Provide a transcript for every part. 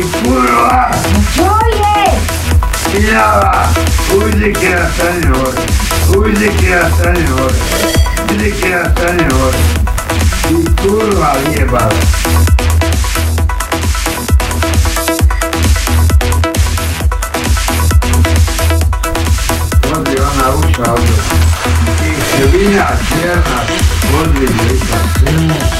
e curva. Olhe! E ela, use que ela está de olho. Use que ela está de olho. Use que ela está de E curva ali, bala. Ronaldo. E Vinaterra, Rodrigo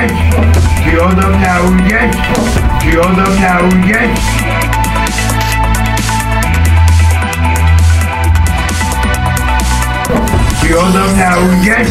mnie ziodą na łzieć, mnie na łzieć. Ziodą mnie łzieć.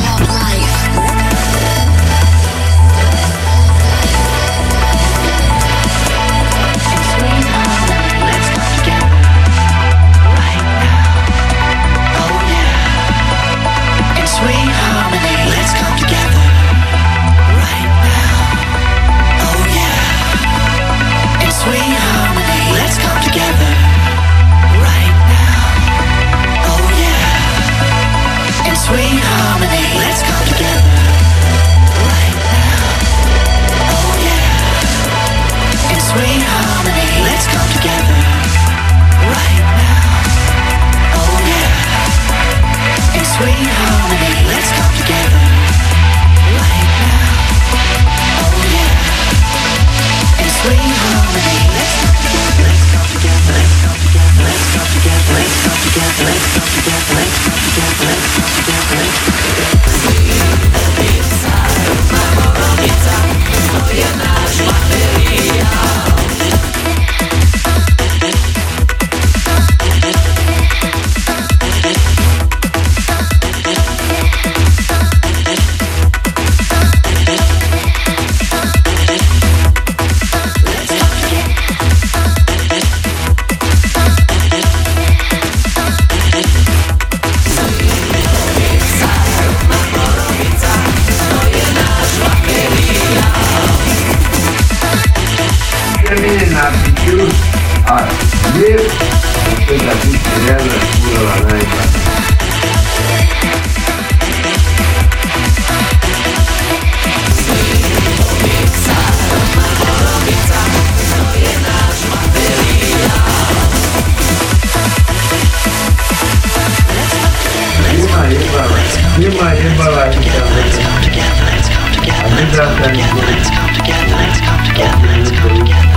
not to use our lips because I think together we are like let's come together, let's come together, let's come together, let's come together, let's come together.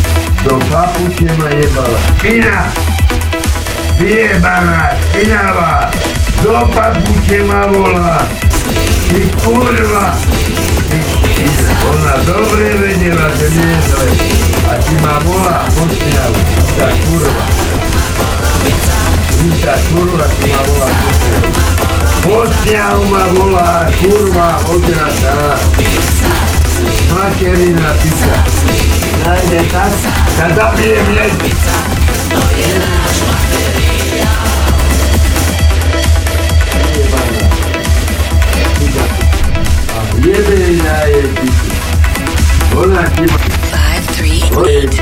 Do papuče ma jebala. Pina! Vyjebaná, pinava! Do papuče ma volá. Ty kurva! ona dobre vedela, že nie je zle. A ty ma volá, pošňavu. ta kurva. Ta kurva, ty ma volá, pošňavu. Pošňavu ma volá, kurva, odrata. Materina pisa. найдет нас, когда приявлять Объединяет Объединяет Объединяет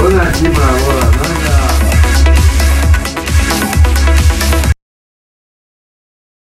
Он от него